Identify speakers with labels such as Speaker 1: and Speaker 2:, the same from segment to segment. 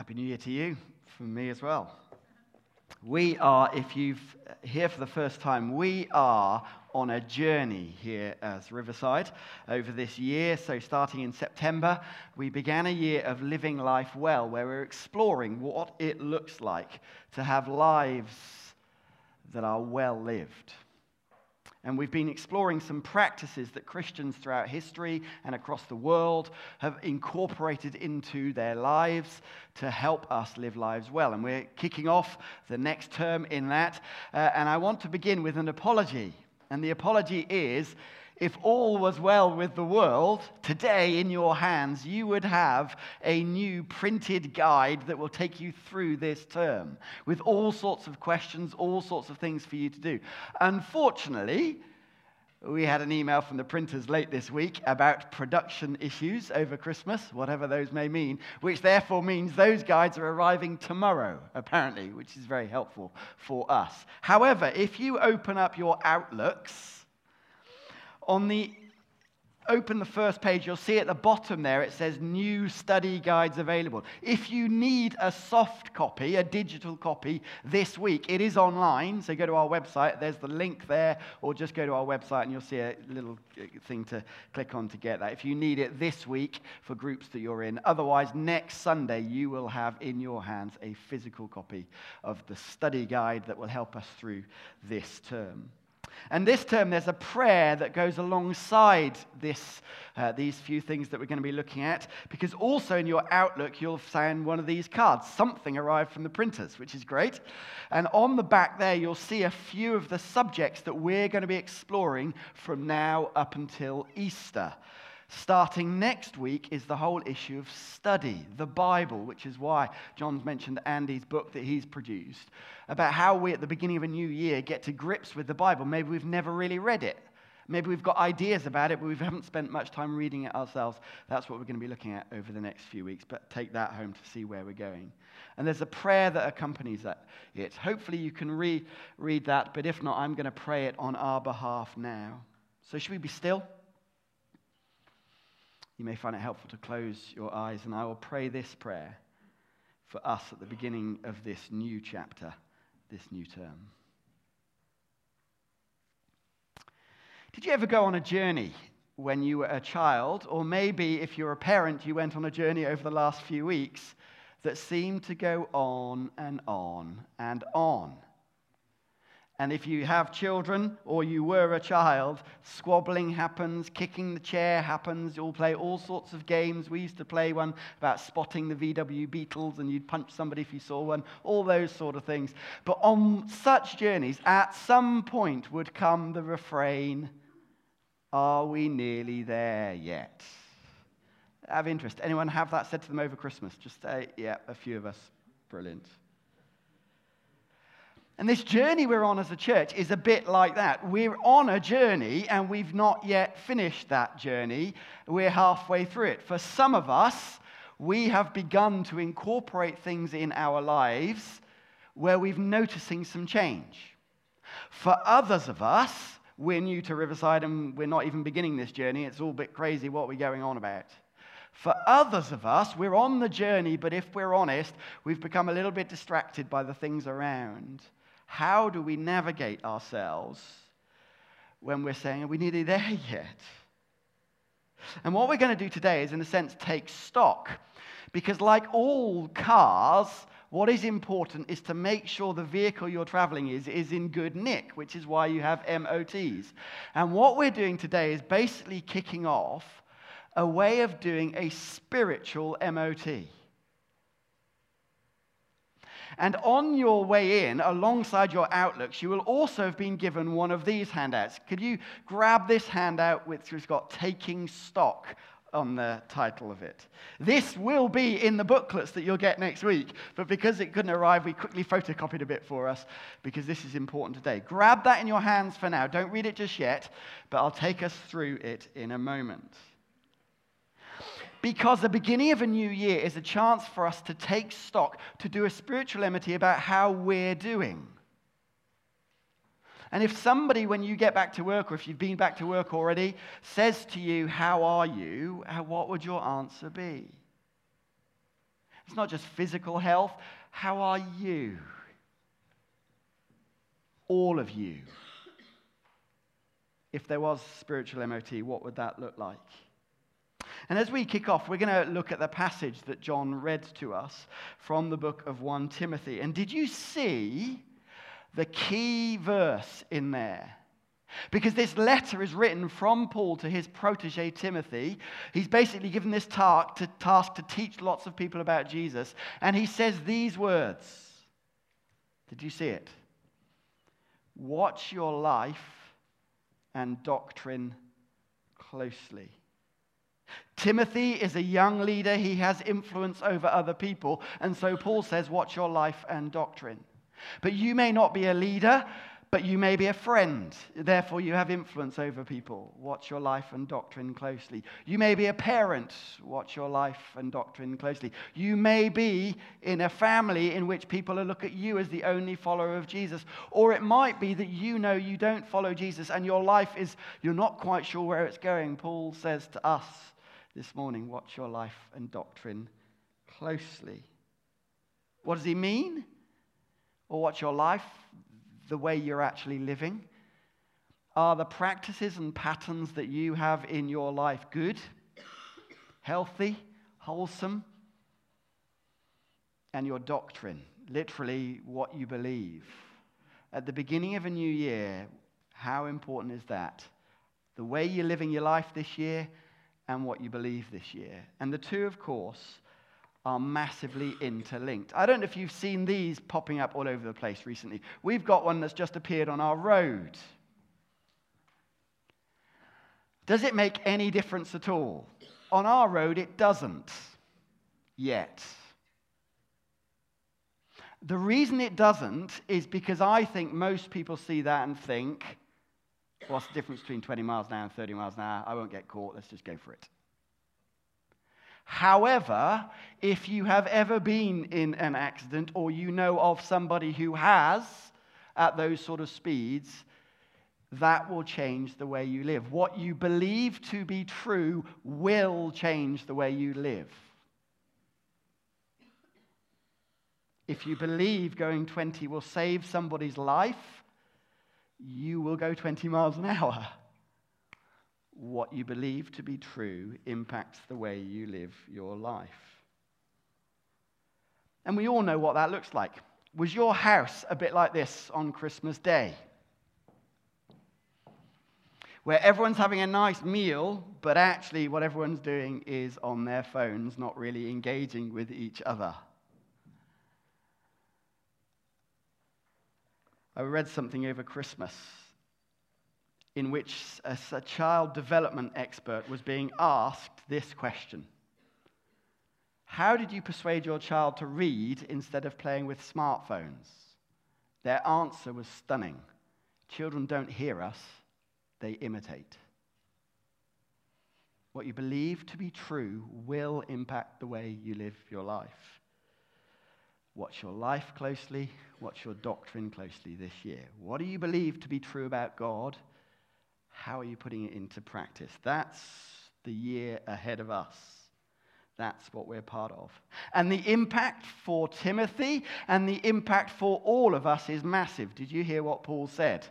Speaker 1: Happy New Year to you from me as well. We are, if you've uh, here for the first time, we are on a journey here as Riverside over this year. So, starting in September, we began a year of living life well, where we're exploring what it looks like to have lives that are well lived. And we've been exploring some practices that Christians throughout history and across the world have incorporated into their lives to help us live lives well. And we're kicking off the next term in that. Uh, and I want to begin with an apology. And the apology is if all was well with the world, today in your hands, you would have a new printed guide that will take you through this term with all sorts of questions, all sorts of things for you to do. Unfortunately, we had an email from the printers late this week about production issues over Christmas, whatever those may mean, which therefore means those guides are arriving tomorrow, apparently, which is very helpful for us. However, if you open up your Outlooks, on the open the first page, you'll see at the bottom there it says new study guides available. If you need a soft copy, a digital copy this week, it is online. So go to our website, there's the link there, or just go to our website and you'll see a little uh, thing to click on to get that. If you need it this week for groups that you're in, otherwise, next Sunday you will have in your hands a physical copy of the study guide that will help us through this term. And this term, there's a prayer that goes alongside this, uh, these few things that we're going to be looking at, because also in your Outlook, you'll find one of these cards. Something arrived from the printers, which is great. And on the back there, you'll see a few of the subjects that we're going to be exploring from now up until Easter. Starting next week is the whole issue of study, the Bible, which is why John's mentioned Andy's book that he's produced about how we, at the beginning of a new year, get to grips with the Bible. Maybe we've never really read it. Maybe we've got ideas about it, but we haven't spent much time reading it ourselves. That's what we're going to be looking at over the next few weeks. But take that home to see where we're going. And there's a prayer that accompanies that, it. Hopefully, you can re- read that, but if not, I'm going to pray it on our behalf now. So, should we be still? You may find it helpful to close your eyes, and I will pray this prayer for us at the beginning of this new chapter, this new term. Did you ever go on a journey when you were a child, or maybe if you're a parent, you went on a journey over the last few weeks that seemed to go on and on and on? And if you have children or you were a child, squabbling happens, kicking the chair happens. You'll play all sorts of games. We used to play one about spotting the VW Beetles, and you'd punch somebody if you saw one, all those sort of things. But on such journeys, at some point would come the refrain Are we nearly there yet? Have interest. Anyone have that said to them over Christmas? Just say, yeah, a few of us. Brilliant. And this journey we're on as a church is a bit like that. We're on a journey and we've not yet finished that journey. We're halfway through it. For some of us, we have begun to incorporate things in our lives where we're noticing some change. For others of us, we're new to Riverside and we're not even beginning this journey. It's all a bit crazy what we're going on about. For others of us, we're on the journey, but if we're honest, we've become a little bit distracted by the things around. How do we navigate ourselves when we're saying, we're we nearly there yet? And what we're going to do today is, in a sense, take stock. Because, like all cars, what is important is to make sure the vehicle you're traveling is, is in good nick, which is why you have MOTs. And what we're doing today is basically kicking off a way of doing a spiritual MOT. And on your way in, alongside your outlooks, you will also have been given one of these handouts. Could you grab this handout, which has got Taking Stock on the title of it. This will be in the booklets that you'll get next week, but because it couldn't arrive, we quickly photocopied a bit for us because this is important today. Grab that in your hands for now. Don't read it just yet, but I'll take us through it in a moment. Because the beginning of a new year is a chance for us to take stock, to do a spiritual MOT about how we're doing. And if somebody, when you get back to work, or if you've been back to work already, says to you, How are you? Uh, what would your answer be? It's not just physical health. How are you? All of you. If there was spiritual MOT, what would that look like? And as we kick off, we're going to look at the passage that John read to us from the book of 1 Timothy. And did you see the key verse in there? Because this letter is written from Paul to his protege Timothy. He's basically given this task to, task to teach lots of people about Jesus. And he says these words Did you see it? Watch your life and doctrine closely. Timothy is a young leader. He has influence over other people. And so Paul says, Watch your life and doctrine. But you may not be a leader, but you may be a friend. Therefore, you have influence over people. Watch your life and doctrine closely. You may be a parent. Watch your life and doctrine closely. You may be in a family in which people look at you as the only follower of Jesus. Or it might be that you know you don't follow Jesus and your life is, you're not quite sure where it's going. Paul says to us this morning, watch your life and doctrine closely. What does he mean? Or watch your life the way you're actually living? Are the practices and patterns that you have in your life good, healthy, wholesome? And your doctrine, literally what you believe. At the beginning of a new year, how important is that? The way you're living your life this year and what you believe this year. And the two, of course, are massively interlinked. I don't know if you've seen these popping up all over the place recently. We've got one that's just appeared on our road. Does it make any difference at all? On our road, it doesn't yet. The reason it doesn't is because I think most people see that and think, what's the difference between 20 miles an hour and 30 miles an hour? I won't get caught, let's just go for it. However, if you have ever been in an accident or you know of somebody who has at those sort of speeds, that will change the way you live. What you believe to be true will change the way you live. If you believe going 20 will save somebody's life, you will go 20 miles an hour what you believe to be true impacts the way you live your life. And we all know what that looks like. Was your house a bit like this on Christmas Day? Where everyone's having a nice meal, but actually what everyone's doing is on their phones, not really engaging with each other. I read something over Christmas in which a, a child development expert was being asked this question How did you persuade your child to read instead of playing with smartphones? Their answer was stunning. Children don't hear us, they imitate. What you believe to be true will impact the way you live your life. Watch your life closely, watch your doctrine closely this year. What do you believe to be true about God? How are you putting it into practice? That's the year ahead of us. That's what we're part of. And the impact for Timothy and the impact for all of us is massive. Did you hear what Paul said?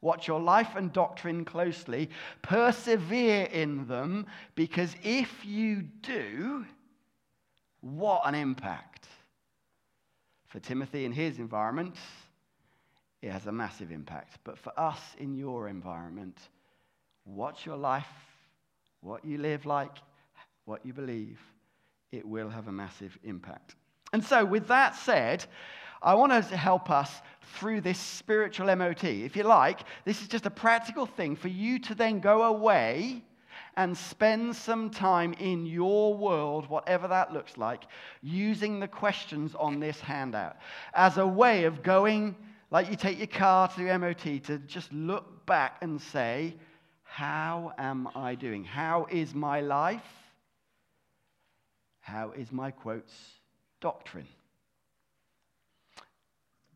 Speaker 1: Watch your life and doctrine closely, persevere in them, because if you do, what an impact. For Timothy in his environment, it has a massive impact. But for us in your environment, watch your life, what you live like, what you believe, it will have a massive impact. And so, with that said, I want to help us through this spiritual MOT. If you like, this is just a practical thing for you to then go away and spend some time in your world, whatever that looks like, using the questions on this handout as a way of going, like you take your car to the MOT, to just look back and say, how am I doing? How is my life? How is my quotes doctrine?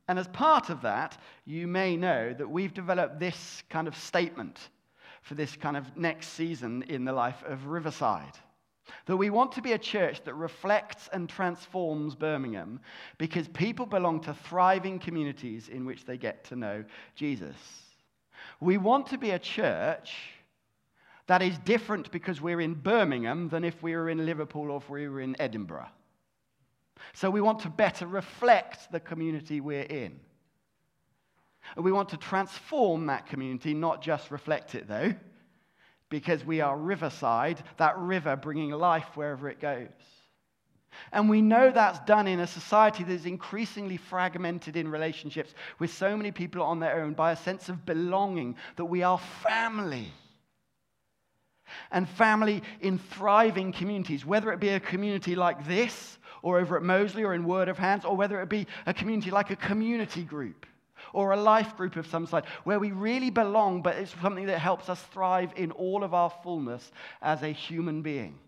Speaker 1: And as part of that, you may know that we've developed this kind of statement for this kind of next season in the life of Riverside. That we want to be a church that reflects and transforms Birmingham because people belong to thriving communities in which they get to know Jesus. We want to be a church that is different because we're in Birmingham than if we were in Liverpool or if we were in Edinburgh. So we want to better reflect the community we're in. And we want to transform that community, not just reflect it, though, because we are riverside, that river bringing life wherever it goes. And we know that's done in a society that is increasingly fragmented in relationships with so many people on their own by a sense of belonging, that we are family. And family in thriving communities, whether it be a community like this, or over at Moseley, or in Word of Hands, or whether it be a community like a community group or a life group of some sort, where we really belong, but it's something that helps us thrive in all of our fullness as a human being.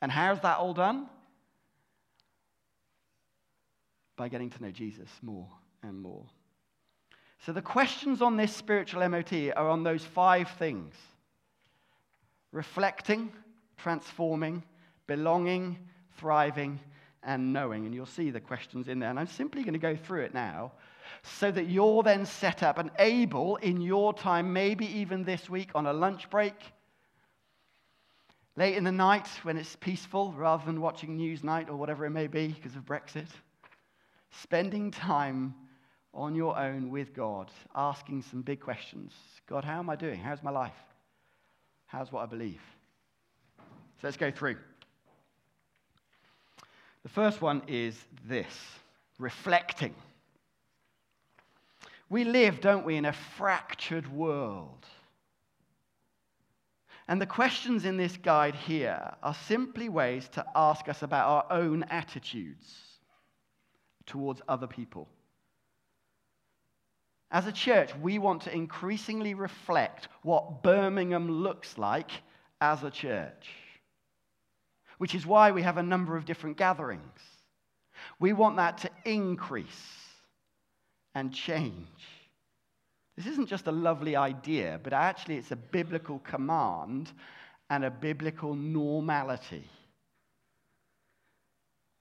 Speaker 1: And how's that all done? By getting to know Jesus more and more. So the questions on this spiritual MOT are on those five things reflecting, transforming, belonging, thriving, and knowing. And you'll see the questions in there. And I'm simply going to go through it now so that you're then set up and able in your time, maybe even this week on a lunch break, late in the night when it's peaceful rather than watching Newsnight or whatever it may be because of Brexit, spending time on your own with God, asking some big questions. God, how am I doing? How's my life? How's what I believe? So let's go through. The first one is this reflecting. We live, don't we, in a fractured world. And the questions in this guide here are simply ways to ask us about our own attitudes towards other people. As a church, we want to increasingly reflect what Birmingham looks like as a church, which is why we have a number of different gatherings. We want that to increase and change. This isn't just a lovely idea, but actually it's a biblical command and a biblical normality.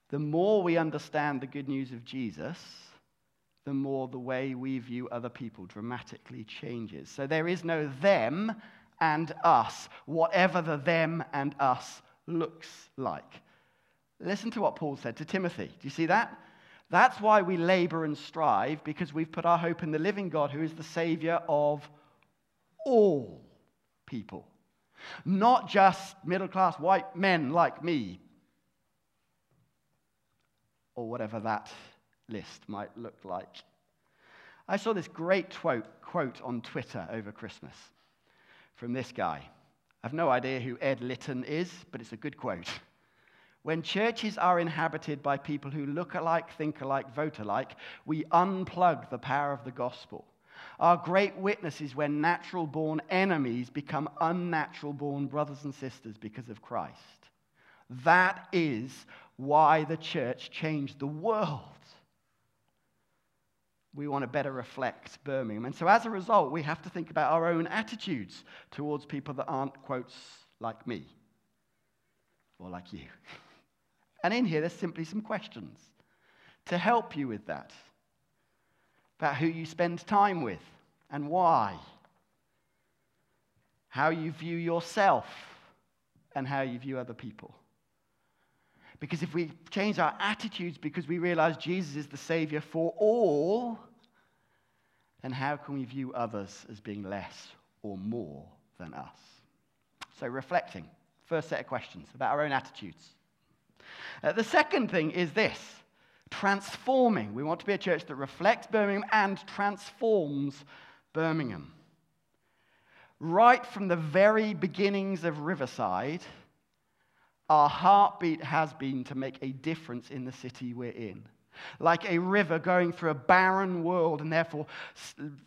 Speaker 1: The more we understand the good news of Jesus, the more the way we view other people dramatically changes. So there is no them and us, whatever the them and us looks like. Listen to what Paul said to Timothy. Do you see that? That's why we labor and strive, because we've put our hope in the living God, who is the Savior of all people. Not just middle class white men like me, or whatever that list might look like. I saw this great quote, on Twitter over Christmas from this guy. I've no idea who Ed Litton is, but it's a good quote. When churches are inhabited by people who look alike, think alike, vote alike, we unplug the power of the gospel. Our great witness is when natural born enemies become unnatural born brothers and sisters because of Christ. That is why the church changed the world. We want to better reflect Birmingham. And so as a result, we have to think about our own attitudes towards people that aren't, quotes, like me or like you. And in here, there's simply some questions to help you with that about who you spend time with and why, how you view yourself and how you view other people. Because if we change our attitudes because we realize Jesus is the Savior for all, then how can we view others as being less or more than us? So, reflecting, first set of questions about our own attitudes. Uh, the second thing is this transforming. We want to be a church that reflects Birmingham and transforms Birmingham. Right from the very beginnings of Riverside, our heartbeat has been to make a difference in the city we're in. Like a river going through a barren world, and therefore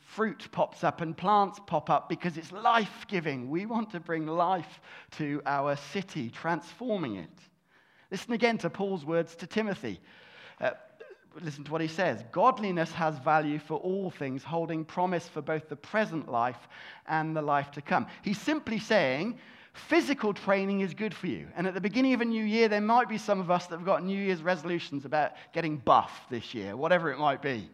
Speaker 1: fruit pops up and plants pop up because it's life giving. We want to bring life to our city, transforming it. Listen again to Paul's words to Timothy. Uh, listen to what he says Godliness has value for all things, holding promise for both the present life and the life to come. He's simply saying, Physical training is good for you. And at the beginning of a new year, there might be some of us that have got New Year's resolutions about getting buff this year, whatever it might be.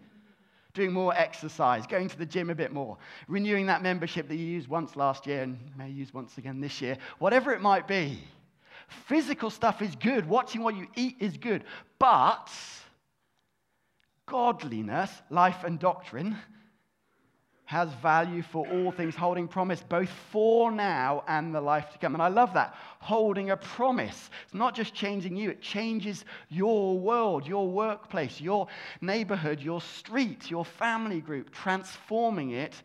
Speaker 1: Doing more exercise, going to the gym a bit more, renewing that membership that you used once last year and may use once again this year, whatever it might be. Physical stuff is good. Watching what you eat is good. But godliness, life, and doctrine has value for all things, holding promise both for now and the life to come. And I love that. Holding a promise. It's not just changing you, it changes your world, your workplace, your neighborhood, your street, your family group, transforming it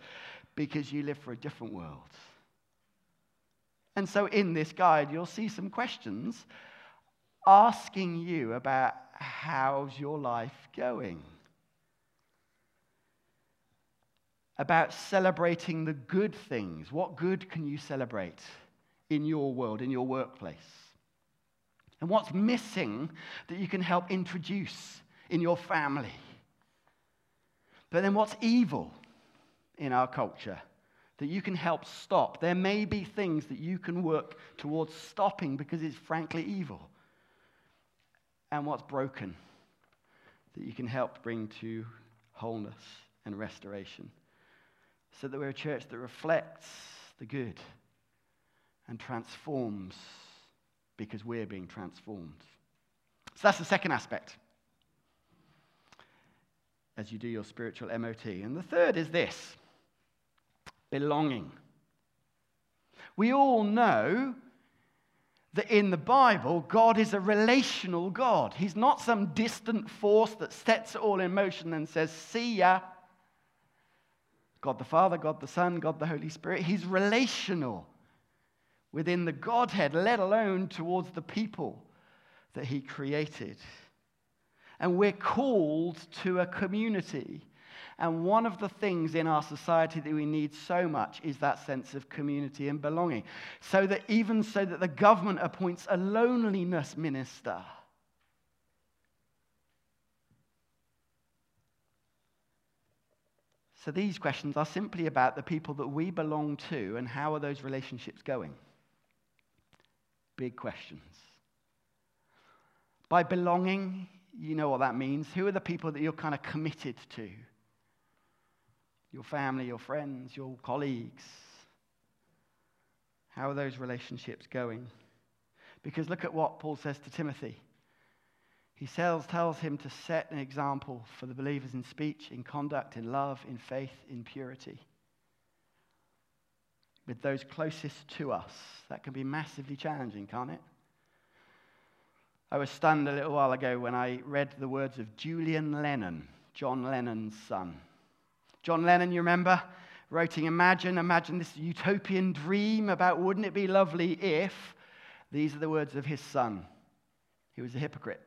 Speaker 1: because you live for a different world. And so in this guide, you'll see some questions asking you about how's your life going? About celebrating the good things. What good can you celebrate in your world, in your workplace? And what's missing that you can help introduce in your family? But then what's evil in our culture? That you can help stop. There may be things that you can work towards stopping because it's frankly evil. And what's broken that you can help bring to wholeness and restoration. So that we're a church that reflects the good and transforms because we're being transformed. So that's the second aspect as you do your spiritual MOT. And the third is this belonging. We all know that in the Bible, God is a relational God. He's not some distant force that sets it all in motion and says, See ya. God the Father, God the Son, God the Holy Spirit. He's relational within the Godhead, let alone towards the people that He created. And we're called to a community and one of the things in our society that we need so much is that sense of community and belonging. So that even so that the government appoints a loneliness minister. So these questions are simply about the people that we belong to and how are those relationships going? Big questions. By belonging, you know what that means. Who are the people that you're kind of committed to? Your family, your friends, your colleagues? How are those relationships going? Because look at what Paul says to Timothy. He tells, tells him to set an example for the believers in speech, in conduct, in love, in faith, in purity. With those closest to us, that can be massively challenging, can't it? I was stunned a little while ago when I read the words of Julian Lennon, John Lennon's son. John Lennon, you remember, writing Imagine, imagine this utopian dream about wouldn't it be lovely if. These are the words of his son. He was a hypocrite.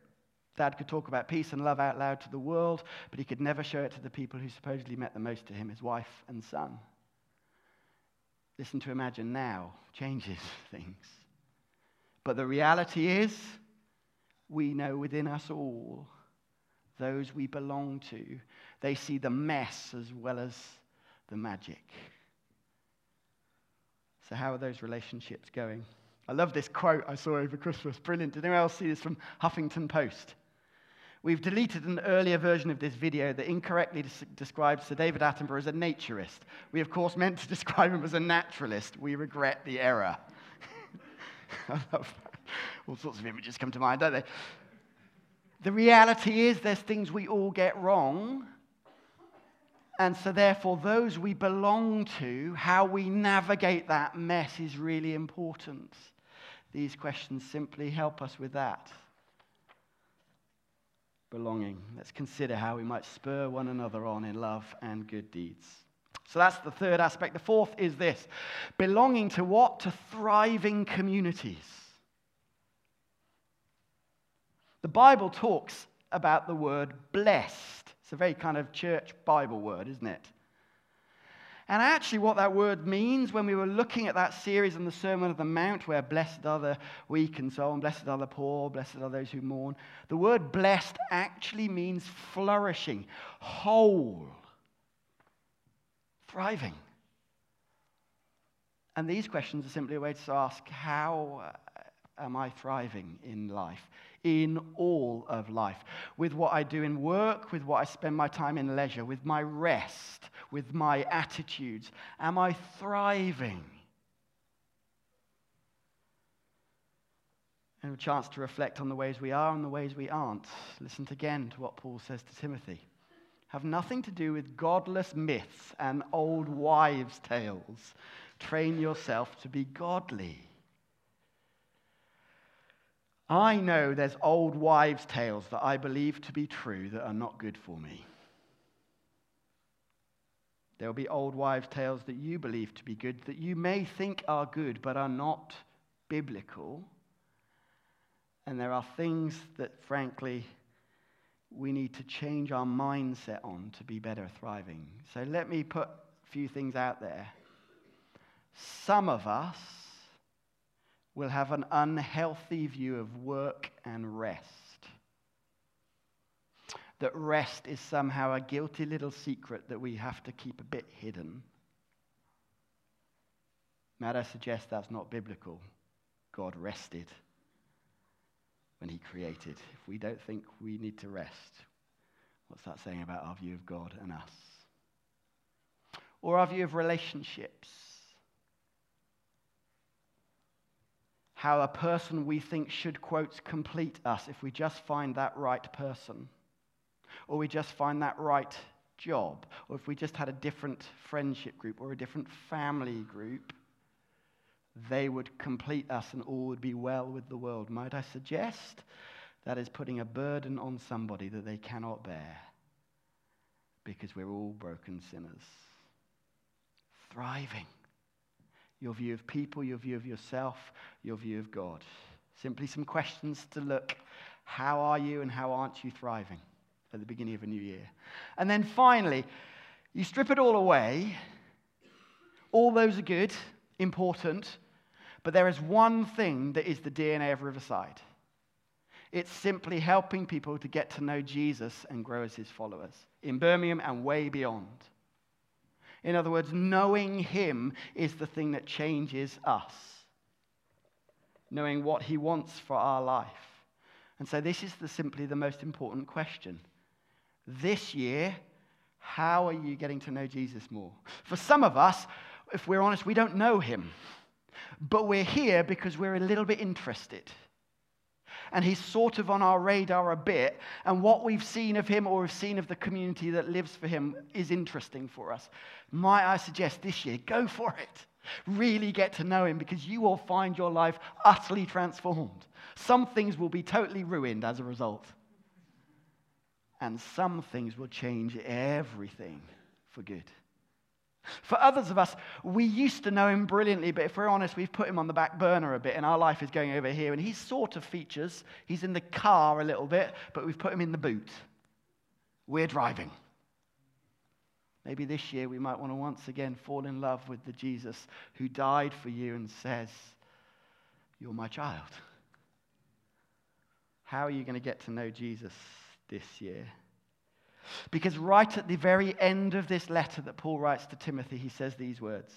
Speaker 1: Dad could talk about peace and love out loud to the world, but he could never show it to the people who supposedly meant the most to him, his wife and son. Listen to Imagine now changes things. But the reality is, we know within us all those we belong to. They see the mess as well as the magic. So, how are those relationships going? I love this quote I saw over Christmas. Brilliant. Did anyone else see this from Huffington Post? We've deleted an earlier version of this video that incorrectly des- describes Sir David Attenborough as a naturist. We, of course, meant to describe him as a naturalist. We regret the error. I love that. All sorts of images come to mind, don't they? The reality is, there's things we all get wrong. And so, therefore, those we belong to, how we navigate that mess is really important. These questions simply help us with that. Belonging. Let's consider how we might spur one another on in love and good deeds. So that's the third aspect. The fourth is this belonging to what? To thriving communities. The Bible talks about the word blessed. It's a very kind of church Bible word, isn't it? And actually, what that word means when we were looking at that series on the Sermon of the Mount, where blessed are the weak and so on, blessed are the poor, blessed are those who mourn, the word blessed actually means flourishing, whole, thriving. And these questions are simply a way to ask how uh, am I thriving in life, in all of life, with what I do in work, with what I spend my time in leisure, with my rest, with my attitudes? Am I thriving? And a chance to reflect on the ways we are and the ways we aren't. Listen again to what Paul says to Timothy. Have nothing to do with godless myths and old wives' tales train yourself to be godly. I know there's old wives' tales that I believe to be true that are not good for me. There will be old wives' tales that you believe to be good, that you may think are good, but are not biblical. And there are things that, frankly, we need to change our mindset on to be better thriving. So let me put a few things out there. Some of us will have an unhealthy view of work and rest. That rest is somehow a guilty little secret that we have to keep a bit hidden. Might I suggest that's not biblical? God rested when he created. If we don't think we need to rest, what's that saying about our view of God and us? Or our view of relationships? How a person we think should, quote, complete us if we just find that right person, or we just find that right job, or if we just had a different friendship group or a different family group, they would complete us and all would be well with the world. Might I suggest that is putting a burden on somebody that they cannot bear because we're all broken sinners. Thriving your view of people, your view of yourself, your view of God. Simply some questions to look how are you and how aren't you thriving at the beginning of a new year? And then finally, you strip it all away. All those are good, important, but there is one thing that is the DNA of Riverside. It's simply helping people to get to know Jesus and grow as his followers in Birmingham and way beyond. In other words, knowing Him is the thing that changes us, knowing what He wants for our life. And so, this is the, simply the most important question. This year, how are you getting to know Jesus more? For some of us, if we're honest, we don't know Him, but we're here because we're a little bit interested and he's sort of on our radar a bit. And what we've seen of him or have seen of the community that lives for him is interesting for us. Might I suggest this year, go for it. Really get to know him because you will find your life utterly transformed. Some things will be totally ruined as a result, and some things will change everything for good. For others of us, we used to know him brilliantly, but if we're honest, we've put him on the back burner a bit, and our life is going over here. And he sort of features. He's in the car a little bit, but we've put him in the boot. We're driving. Maybe this year we might want to once again fall in love with the Jesus who died for you and says, You're my child. How are you going to get to know Jesus this year? Because right at the very end of this letter that Paul writes to Timothy, he says these words.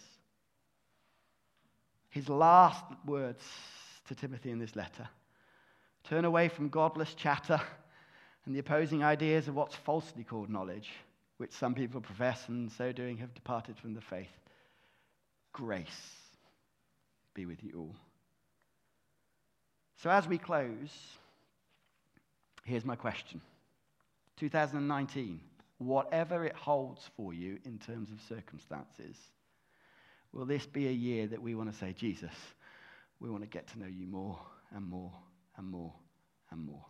Speaker 1: His last words to Timothy in this letter Turn away from godless chatter and the opposing ideas of what's falsely called knowledge, which some people profess and so doing have departed from the faith. Grace be with you all. So, as we close, here's my question. 2019, whatever it holds for you in terms of circumstances, will this be a year that we want to say, Jesus, we want to get to know you more and more and more and more?